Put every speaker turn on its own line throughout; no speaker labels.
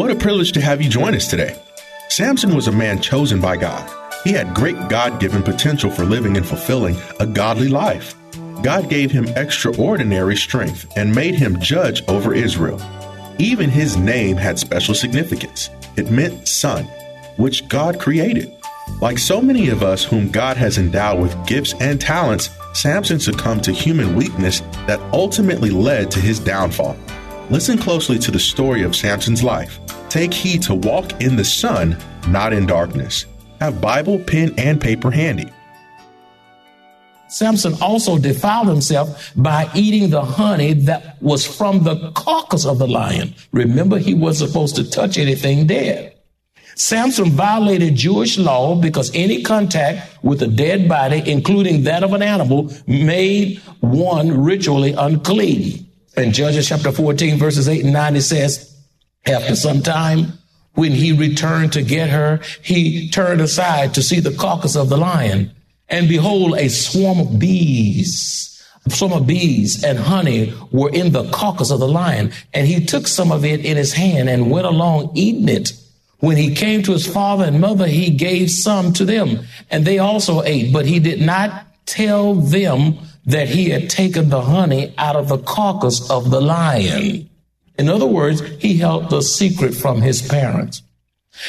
What a privilege to have you join us today. Samson was a man chosen by God. He had great God given potential for living and fulfilling a godly life. God gave him extraordinary strength and made him judge over Israel. Even his name had special significance. It meant son, which God created. Like so many of us whom God has endowed with gifts and talents, Samson succumbed to human weakness that ultimately led to his downfall. Listen closely to the story of Samson's life. Take heed to walk in the sun, not in darkness. Have Bible, pen, and paper handy.
Samson also defiled himself by eating the honey that was from the carcass of the lion. Remember, he wasn't supposed to touch anything dead. Samson violated Jewish law because any contact with a dead body, including that of an animal, made one ritually unclean. In Judges chapter 14, verses 8 and 9, it says, After some time, when he returned to get her, he turned aside to see the carcass of the lion. And behold, a swarm of bees, a swarm of bees and honey were in the carcass of the lion. And he took some of it in his hand and went along eating it. When he came to his father and mother, he gave some to them, and they also ate. But he did not tell them that he had taken the honey out of the carcass of the lion. In other words, he held the secret from his parents.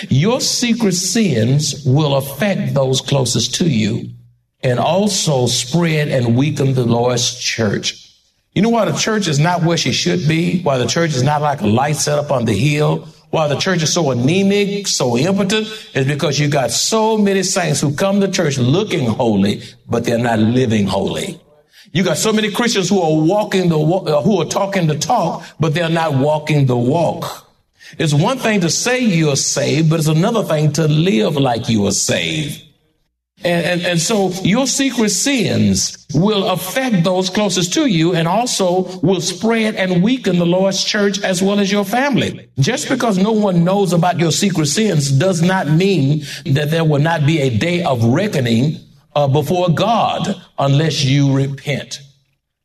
Your secret sins will affect those closest to you and also spread and weaken the Lord's church. You know why the church is not where she should be? Why the church is not like a light set up on the hill? Why the church is so anemic, so impotent, is because you got so many saints who come to church looking holy, but they're not living holy. You got so many Christians who are walking the uh, who are talking the talk, but they're not walking the walk. It's one thing to say you're saved, but it's another thing to live like you are saved. And, and, and so your secret sins will affect those closest to you and also will spread and weaken the Lord's church as well as your family. Just because no one knows about your secret sins does not mean that there will not be a day of reckoning uh, before God unless you repent.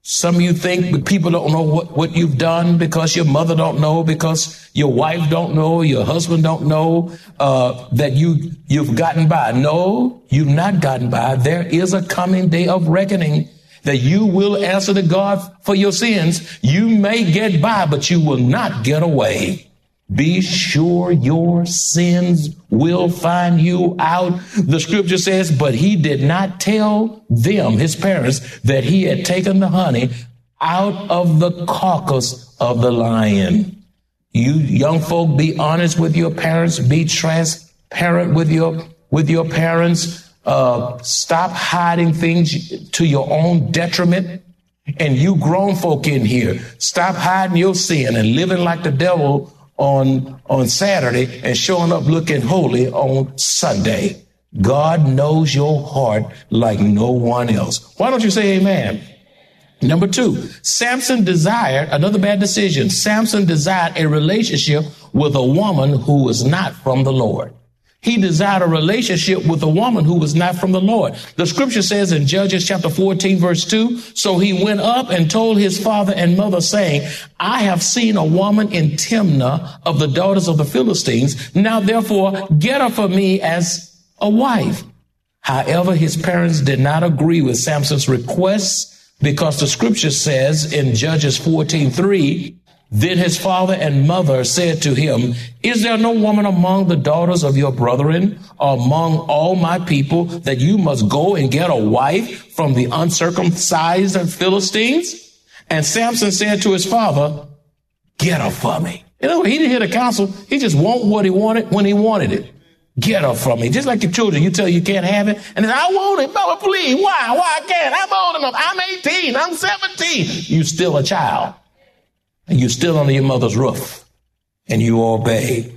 Some of you think people don't know what, what you've done because your mother don't know, because your wife don't know, your husband don't know, uh, that you, you've gotten by. No, you've not gotten by. There is a coming day of reckoning that you will answer to God for your sins. You may get by, but you will not get away. Be sure your sins will find you out. The scripture says, but he did not tell them, his parents, that he had taken the honey out of the carcass of the lion. You young folk, be honest with your parents, be transparent with your, with your parents. Uh, stop hiding things to your own detriment. And you grown folk in here, stop hiding your sin and living like the devil on, on Saturday and showing up looking holy on Sunday. God knows your heart like no one else. Why don't you say amen? Number two, Samson desired another bad decision. Samson desired a relationship with a woman who was not from the Lord. He desired a relationship with a woman who was not from the Lord. The scripture says in Judges chapter 14 verse 2, so he went up and told his father and mother saying, I have seen a woman in Timnah of the daughters of the Philistines. Now therefore get her for me as a wife. However, his parents did not agree with Samson's request because the scripture says in Judges 14 3, then his father and mother said to him, Is there no woman among the daughters of your brethren, or among all my people, that you must go and get a wife from the uncircumcised Philistines? And Samson said to his father, Get her for me. You know, he didn't hear the counsel. He just want what he wanted when he wanted it. Get her from me. Just like your children, you tell you can't have it. And then I want it. Mama, please. Why? Why I can't? I'm old enough. I'm 18. I'm 17. You still a child. And you're still under your mother's roof. And you obey.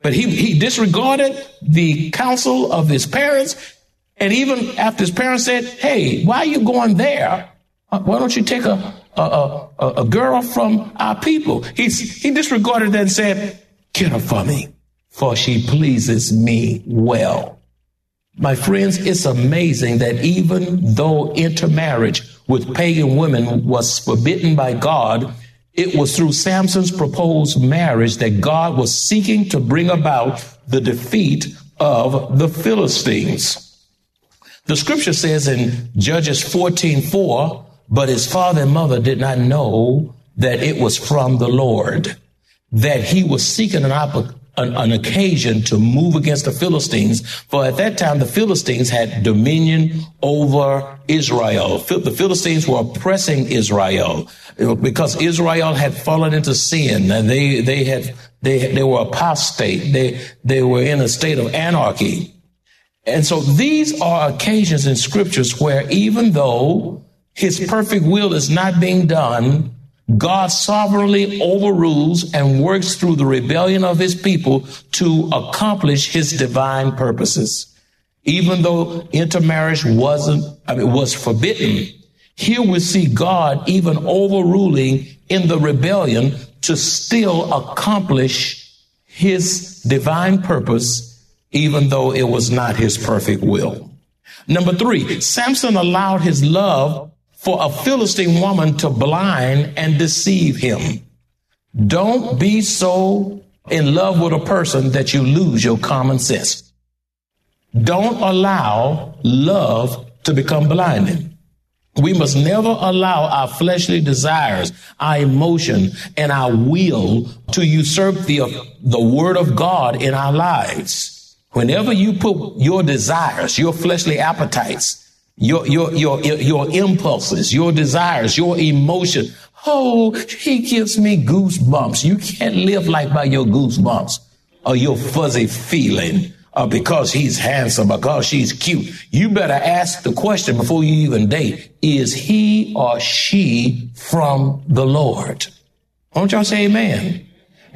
But he, he disregarded the counsel of his parents. And even after his parents said, Hey, why are you going there? Uh, why don't you take a, a, a, a girl from our people? He, he disregarded that and said, Get her for me for she pleases me well. My friends, it's amazing that even though intermarriage with pagan women was forbidden by God, it was through Samson's proposed marriage that God was seeking to bring about the defeat of the Philistines. The scripture says in Judges 14 4, but his father and mother did not know that it was from the Lord, that he was seeking an opportunity an, an, occasion to move against the Philistines. For at that time, the Philistines had dominion over Israel. The Philistines were oppressing Israel because Israel had fallen into sin and they, they had, they, they were apostate. They, they were in a state of anarchy. And so these are occasions in scriptures where even though his perfect will is not being done, God sovereignly overrules and works through the rebellion of his people to accomplish his divine purposes. Even though intermarriage wasn't, I mean, it was forbidden, here we see God even overruling in the rebellion to still accomplish his divine purpose, even though it was not his perfect will. Number three, Samson allowed his love for a Philistine woman to blind and deceive him. Don't be so in love with a person that you lose your common sense. Don't allow love to become blinding. We must never allow our fleshly desires, our emotion, and our will to usurp the, the word of God in our lives. Whenever you put your desires, your fleshly appetites, your, your, your, your impulses, your desires, your emotion. Oh, he gives me goosebumps. You can't live life by your goosebumps or your fuzzy feeling or because he's handsome, because she's cute. You better ask the question before you even date. Is he or she from the Lord? Won't y'all say amen?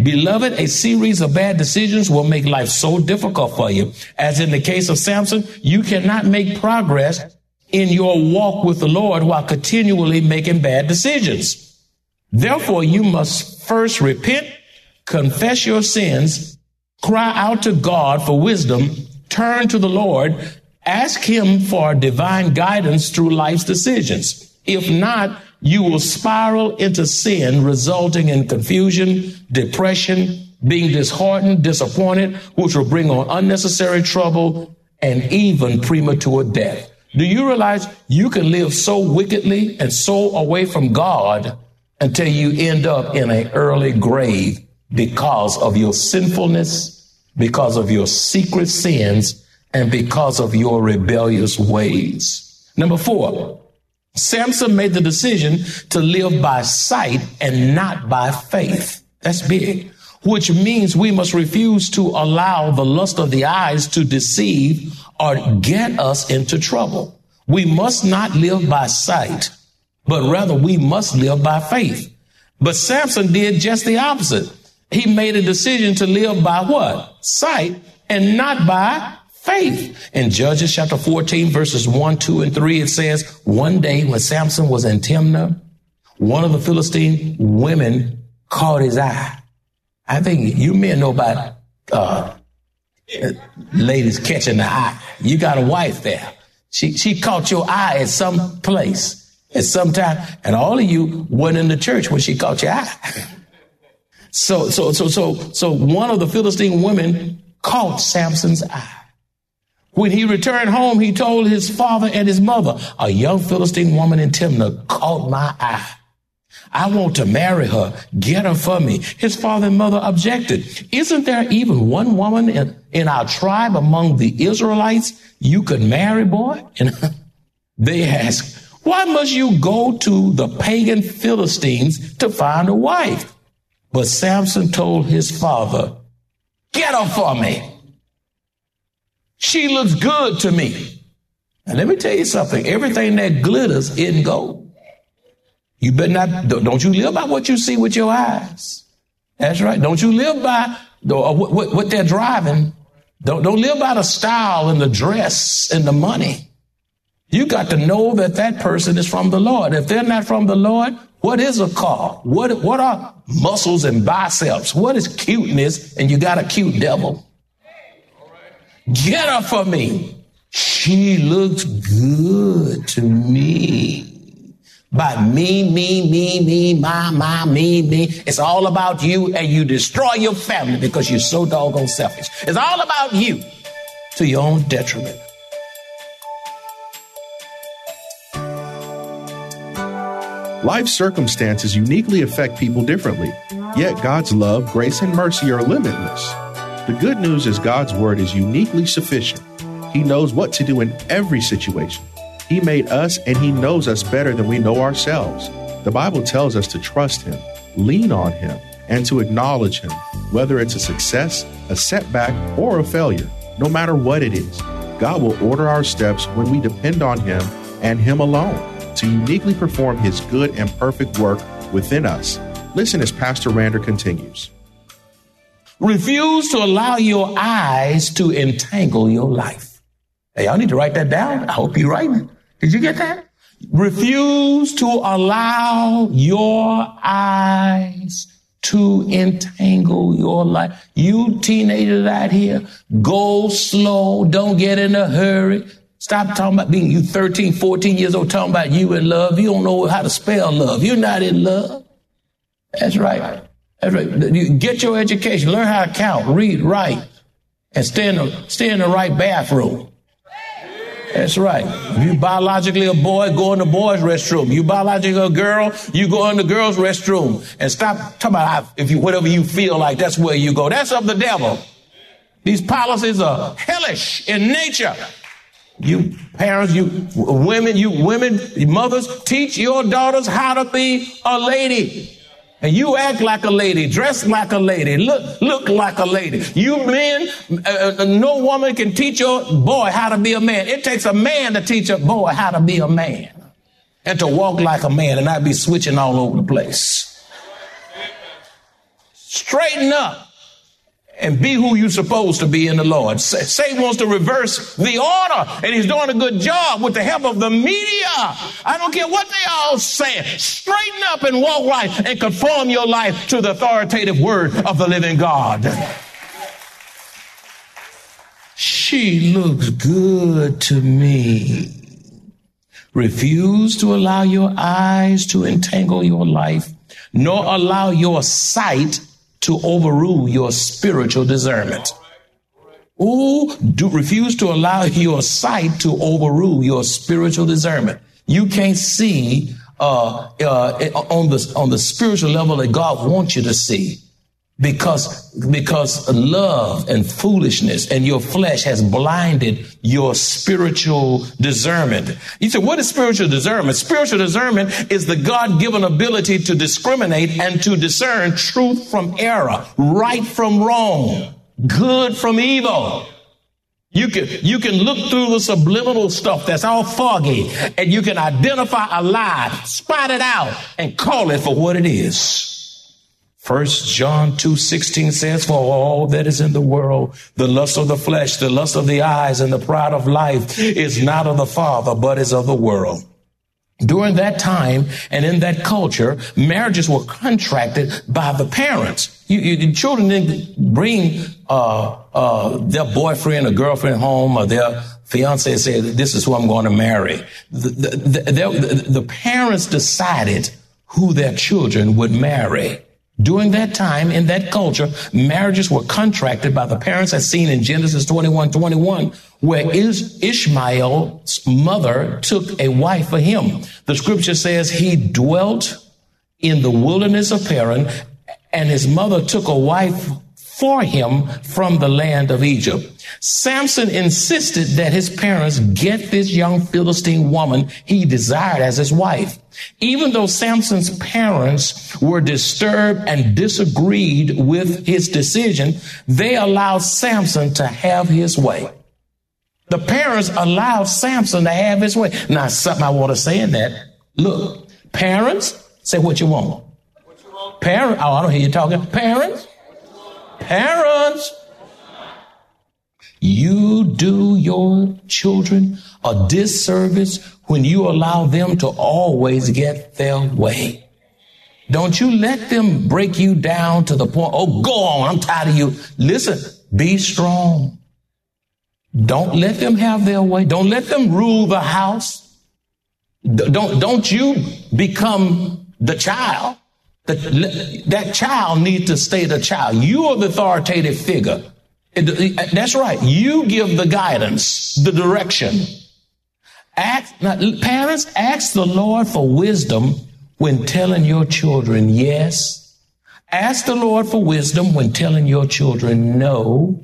Beloved, a series of bad decisions will make life so difficult for you. As in the case of Samson, you cannot make progress in your walk with the Lord while continually making bad decisions. Therefore, you must first repent, confess your sins, cry out to God for wisdom, turn to the Lord, ask Him for divine guidance through life's decisions. If not, you will spiral into sin, resulting in confusion, depression, being disheartened, disappointed, which will bring on unnecessary trouble and even premature death. Do you realize you can live so wickedly and so away from God until you end up in an early grave because of your sinfulness, because of your secret sins, and because of your rebellious ways. Number four, Samson made the decision to live by sight and not by faith. That's big which means we must refuse to allow the lust of the eyes to deceive or get us into trouble. We must not live by sight, but rather we must live by faith. But Samson did just the opposite. He made a decision to live by what? Sight and not by faith. In Judges chapter 14, verses 1, 2, and 3, it says, One day when Samson was in Timnah, one of the Philistine women caught his eye. I think you men know about uh, ladies catching the eye. You got a wife there. She she caught your eye at some place at some time, and all of you went in the church when she caught your eye. so so so so so one of the Philistine women caught Samson's eye. When he returned home, he told his father and his mother, a young Philistine woman in Timnah caught my eye. I want to marry her. Get her for me. His father and mother objected. Isn't there even one woman in, in our tribe among the Israelites you could marry, boy? And they asked, why must you go to the pagan Philistines to find a wife? But Samson told his father, get her for me. She looks good to me. And let me tell you something. Everything that glitters isn't gold. You better not, don't you live by what you see with your eyes. That's right. Don't you live by uh, what, what, what they're driving. Don't, don't live by the style and the dress and the money. You got to know that that person is from the Lord. If they're not from the Lord, what is a car? What, what are muscles and biceps? What is cuteness? And you got a cute devil. Get her for me. She looks good to me. But me, me, me, me, my, my, me, me. It's all about you and you destroy your family because you're so doggone selfish. It's all about you to your own detriment.
Life circumstances uniquely affect people differently, yet God's love, grace, and mercy are limitless. The good news is God's word is uniquely sufficient. He knows what to do in every situation. He made us and He knows us better than we know ourselves. The Bible tells us to trust Him, lean on Him, and to acknowledge Him, whether it's a success, a setback, or a failure. No matter what it is, God will order our steps when we depend on Him and Him alone to uniquely perform His good and perfect work within us. Listen as Pastor Rander continues.
Refuse to allow your eyes to entangle your life. Hey, y'all need to write that down. I hope you're writing. Did you get that? Refuse to allow your eyes to entangle your life. You teenagers out here, go slow. Don't get in a hurry. Stop talking about being you 13, 14 years old, talking about you in love. You don't know how to spell love. You're not in love. That's right. That's right. Get your education, learn how to count, read, write, and stay in the, stay in the right bathroom. That's right. If you biologically a boy, go in the boys' restroom. You biologically a girl, you go in the girls' restroom. And stop talking about if you, whatever you feel like, that's where you go. That's of the devil. These policies are hellish in nature. You parents, you women, you women, mothers, teach your daughters how to be a lady. And you act like a lady, dress like a lady, look, look like a lady. You men, uh, uh, no woman can teach your boy how to be a man. It takes a man to teach a boy how to be a man and to walk like a man and not be switching all over the place. Straighten up and be who you're supposed to be in the Lord. Satan wants to reverse the order, and he's doing a good job with the help of the media. I don't care what they all say. Straighten up and walk right and conform your life to the authoritative word of the living God. She looks good to me. Refuse to allow your eyes to entangle your life, nor allow your sight to overrule your spiritual discernment. Ooh, do refuse to allow your sight to overrule your spiritual discernment. You can't see uh, uh, on the on the spiritual level that God wants you to see because because love and foolishness and your flesh has blinded your spiritual discernment. You say, what is spiritual discernment? Spiritual discernment is the God-given ability to discriminate and to discern truth from error, right from wrong, good from evil. You can, you can look through the subliminal stuff that's all foggy and you can identify a lie, spot it out and call it for what it is. First John 2:16 says, For all that is in the world, the lust of the flesh, the lust of the eyes, and the pride of life is not of the Father, but is of the world. During that time and in that culture, marriages were contracted by the parents. You, you, the children didn't bring uh, uh, their boyfriend or girlfriend home or their fiance and say, "This is who I'm going to marry." The, the, the, the parents decided who their children would marry. During that time, in that culture, marriages were contracted by the parents as seen in Genesis 21, 21, where Ishmael's mother took a wife for him. The scripture says he dwelt in the wilderness of Paran and his mother took a wife for him from the land of Egypt. Samson insisted that his parents get this young Philistine woman he desired as his wife. Even though Samson's parents were disturbed and disagreed with his decision, they allowed Samson to have his way. The parents allowed Samson to have his way. Now, something I want to say in that. Look, parents, say what you want. Parent, oh, I don't hear you talking. Parents, parents, you do your children a disservice when you allow them to always get their way. Don't you let them break you down to the point, oh, go on, I'm tired of you. Listen, be strong. Don't let them have their way. Don't let them rule the house. Don't, don't you become the child. That, that child needs to stay the child. You are the authoritative figure. That's right. You give the guidance, the direction. Ask, now, parents, ask the Lord for wisdom when telling your children yes. Ask the Lord for wisdom when telling your children no.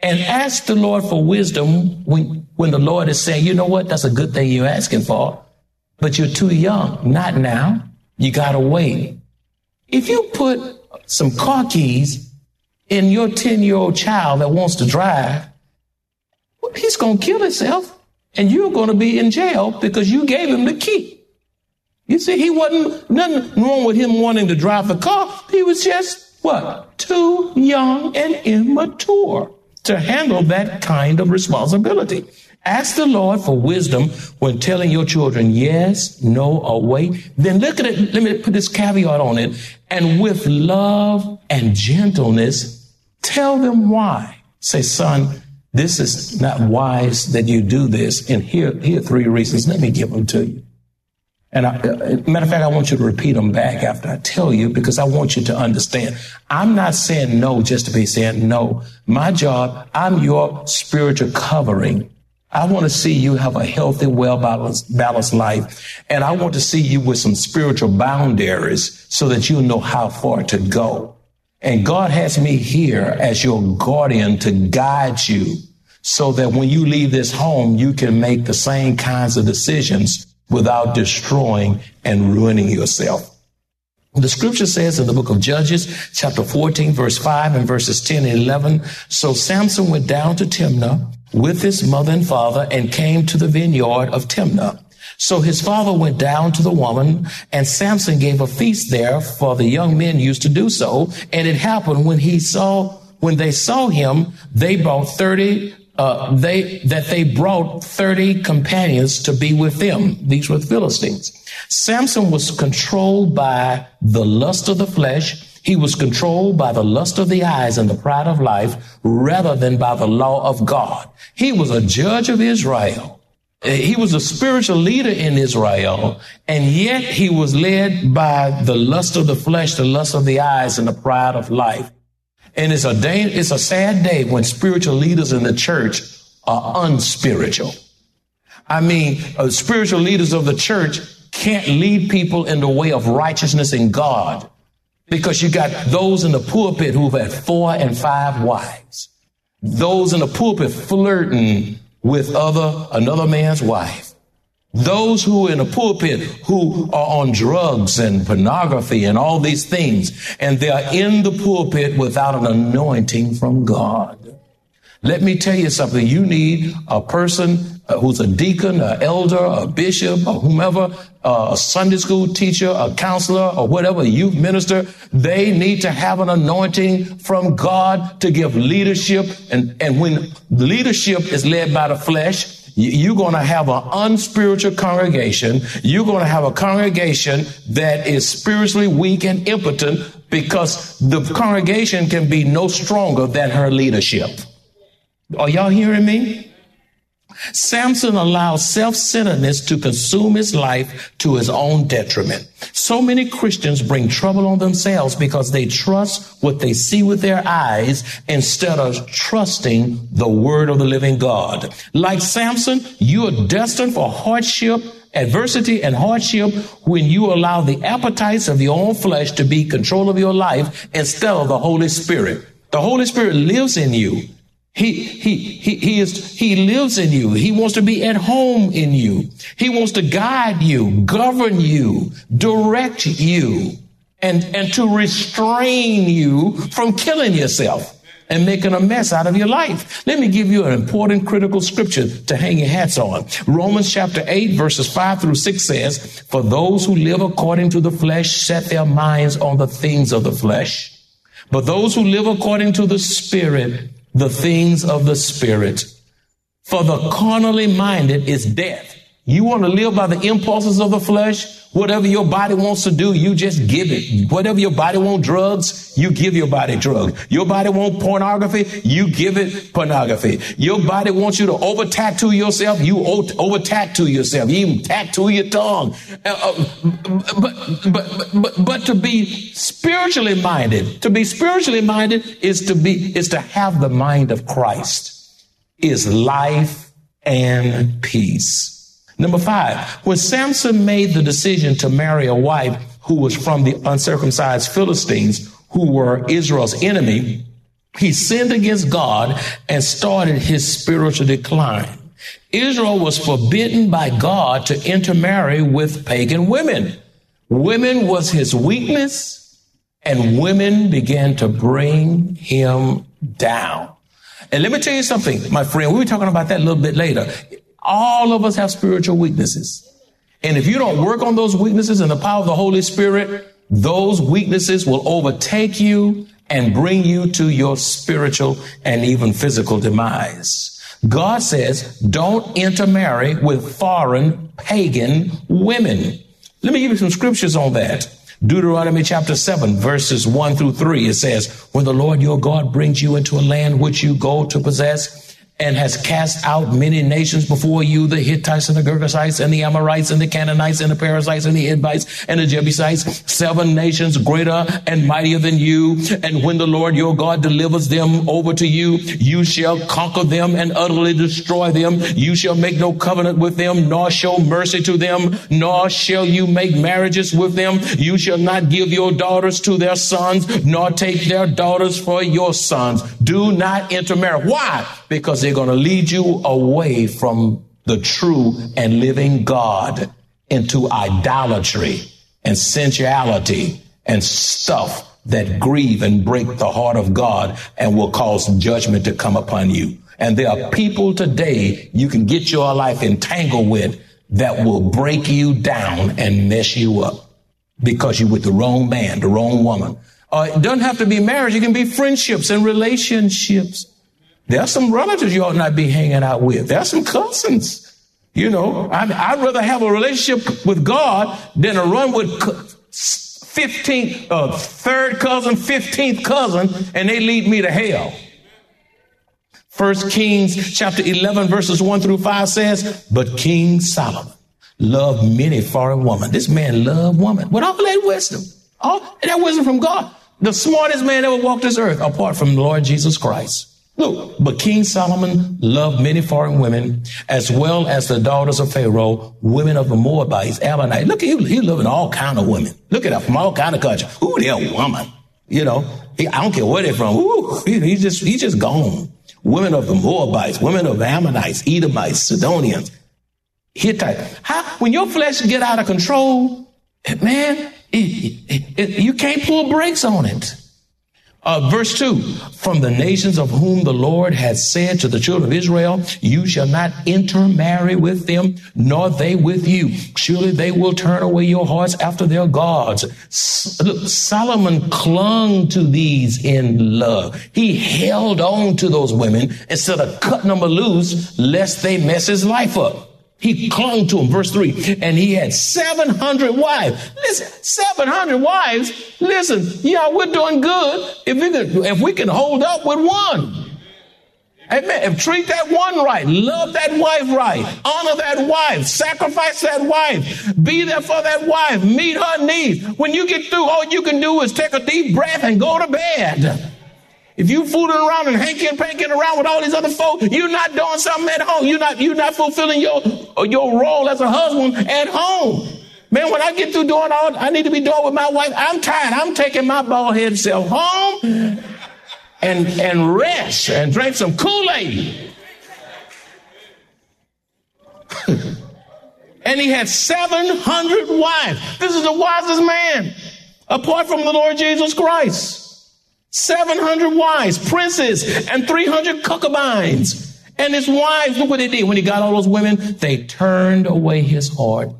And ask the Lord for wisdom when, when the Lord is saying, you know what, that's a good thing you're asking for, but you're too young. Not now. You gotta wait. If you put some car keys in your 10 year old child that wants to drive, he's going to kill himself and you're going to be in jail because you gave him the key. You see, he wasn't nothing wrong with him wanting to drive the car. He was just what? Too young and immature to handle that kind of responsibility. Ask the Lord for wisdom when telling your children yes, no, or wait. Then look at it. Let me put this caveat on it. And with love and gentleness, tell them why. Say, son, this is not wise that you do this. And here, here are three reasons. Let me give them to you. And I, uh, matter of fact, I want you to repeat them back after I tell you because I want you to understand. I'm not saying no just to be saying no. My job, I'm your spiritual covering. I want to see you have a healthy, well balanced, balanced life. And I want to see you with some spiritual boundaries so that you know how far to go. And God has me here as your guardian to guide you so that when you leave this home, you can make the same kinds of decisions without destroying and ruining yourself. The scripture says in the book of Judges, chapter 14, verse 5 and verses 10 and 11, so Samson went down to Timnah with his mother and father and came to the vineyard of Timnah. So his father went down to the woman and Samson gave a feast there for the young men used to do so. And it happened when he saw, when they saw him, they brought 30 uh, they that they brought 30 companions to be with them. These were Philistines. Samson was controlled by the lust of the flesh. He was controlled by the lust of the eyes and the pride of life rather than by the law of God. He was a judge of Israel. He was a spiritual leader in Israel, and yet he was led by the lust of the flesh, the lust of the eyes, and the pride of life. And it's a day, it's a sad day when spiritual leaders in the church are unspiritual. I mean, uh, spiritual leaders of the church can't lead people in the way of righteousness in God because you got those in the pulpit who've had four and five wives. Those in the pulpit flirting with other, another man's wife. Those who are in the pulpit who are on drugs and pornography and all these things, and they are in the pulpit without an anointing from God. Let me tell you something. You need a person who's a deacon, an elder, a bishop, or whomever, uh, a Sunday school teacher, a counselor, or whatever, a youth minister. They need to have an anointing from God to give leadership. And, and when leadership is led by the flesh, you're going to have an unspiritual congregation. You're going to have a congregation that is spiritually weak and impotent because the congregation can be no stronger than her leadership. Are y'all hearing me? Samson allowed self-centeredness to consume his life to his own detriment. So many Christians bring trouble on themselves because they trust what they see with their eyes instead of trusting the word of the living God. Like Samson, you are destined for hardship adversity and hardship when you allow the appetites of your own flesh to be control of your life instead of the Holy Spirit. The Holy Spirit lives in you. He, he, he, he is, he lives in you. He wants to be at home in you. He wants to guide you, govern you, direct you, and, and to restrain you from killing yourself. and making a mess out of your life. Let me give you an important critical scripture to hang your hats on. Romans chapter 8 verses 5 through 6 says, For those who live according to the flesh set their minds on the things of the flesh. But those who live according to the spirit, the things of the spirit. For the carnally minded is death. You want to live by the impulses of the flesh? Whatever your body wants to do, you just give it. Whatever your body wants drugs, you give your body drugs. Your body wants pornography, you give it pornography. Your body wants you to over tattoo yourself, you over tattoo yourself. You even tattoo your tongue. Uh, uh, but, but, but, but to be spiritually minded, to be spiritually minded is to be, is to have the mind of Christ, is life and peace. Number five, when Samson made the decision to marry a wife who was from the uncircumcised Philistines, who were Israel's enemy, he sinned against God and started his spiritual decline. Israel was forbidden by God to intermarry with pagan women. Women was his weakness, and women began to bring him down. And let me tell you something, my friend, we'll be talking about that a little bit later. All of us have spiritual weaknesses. And if you don't work on those weaknesses in the power of the Holy Spirit, those weaknesses will overtake you and bring you to your spiritual and even physical demise. God says, don't intermarry with foreign pagan women. Let me give you some scriptures on that. Deuteronomy chapter 7, verses 1 through 3, it says, When the Lord your God brings you into a land which you go to possess, and has cast out many nations before you, the Hittites and the Girgashites and the Amorites and the Canaanites and the Perizzites and the Hivites and the Jebusites, seven nations greater and mightier than you. And when the Lord your God delivers them over to you, you shall conquer them and utterly destroy them. You shall make no covenant with them, nor show mercy to them, nor shall you make marriages with them. You shall not give your daughters to their sons, nor take their daughters for your sons. Do not intermarry. Why? Because they're going to lead you away from the true and living God into idolatry and sensuality and stuff that grieve and break the heart of God and will cause judgment to come upon you. And there are people today you can get your life entangled with that will break you down and mess you up because you're with the wrong man, the wrong woman. Uh, it doesn't have to be marriage. It can be friendships and relationships. There are some relatives you ought not be hanging out with. There are some cousins. You know, I, would rather have a relationship with God than a run with 15th, uh, third cousin, 15th cousin, and they lead me to hell. First Kings chapter 11 verses 1 through 5 says, but King Solomon loved many foreign women. This man loved women with all that wisdom. All that wisdom from God. The smartest man ever walked this earth apart from the Lord Jesus Christ. Look, but King Solomon loved many foreign women, as well as the daughters of Pharaoh, women of the Moabites, Ammonites. Look, at he, he loving all kind of women. Look at that from all kind of countries. Ooh, they're a woman. You know, he, I don't care where they're from. Ooh, he, he just, he just gone. Women of the Moabites, women of Ammonites, Edomites, Sidonians, Hittites. How, when your flesh get out of control, man, it, it, you can't pull brakes on it. Uh, verse 2 From the nations of whom the Lord has said to the children of Israel, You shall not intermarry with them, nor they with you. Surely they will turn away your hearts after their gods. Look, Solomon clung to these in love. He held on to those women instead of cutting them loose, lest they mess his life up. He clung to him. Verse 3. And he had 700 wives. Listen, 700 wives. Listen, yeah, we're doing good if we can, if we can hold up with one. Amen. If treat that one right, love that wife right, honor that wife, sacrifice that wife, be there for that wife, meet her needs. When you get through, all you can do is take a deep breath and go to bed. If you fooling around and hanking panking around with all these other folks, you're not doing something at home. You're not, you're not fulfilling your, your role as a husband at home. Man, when I get through doing all I need to be doing with my wife, I'm tired. I'm taking my bald head self home and, and rest and drink some Kool-Aid. and he had 700 wives. This is the wisest man apart from the Lord Jesus Christ. 700 wives, princes, and 300 concubines. And his wives, look what they did when he got all those women. They turned away his heart.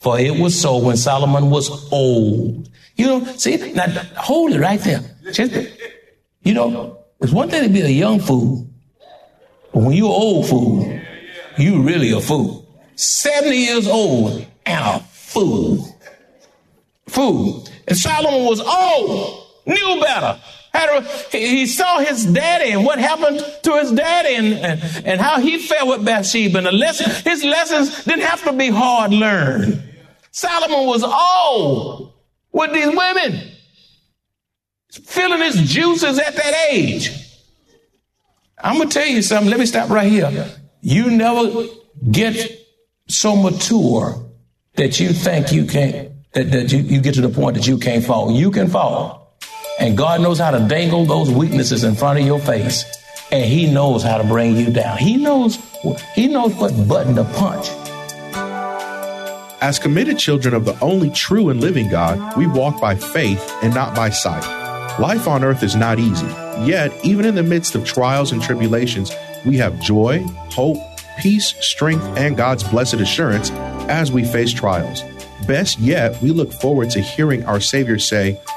For it was so when Solomon was old. You know, see, now hold it right there. Just, you know, it's one thing to be a young fool, but when you're old fool, you really a fool. 70 years old and a fool. Fool. And Solomon was old, knew better. Had a, he saw his daddy and what happened to his daddy and, and, and how he felt with Bathsheba. And the lesson, his lessons didn't have to be hard learned. Solomon was old with these women, feeling his juices at that age. I'm going to tell you something. Let me stop right here. You never get so mature that you think you can't, that, that you, you get to the point that you can't fall. You can fall. And God knows how to dangle those weaknesses in front of your face. And he knows how to bring you down. He knows, he knows what button to punch.
As committed children of the only true and living God, we walk by faith and not by sight. Life on earth is not easy. Yet, even in the midst of trials and tribulations, we have joy, hope, peace, strength, and God's blessed assurance as we face trials. Best yet, we look forward to hearing our Savior say,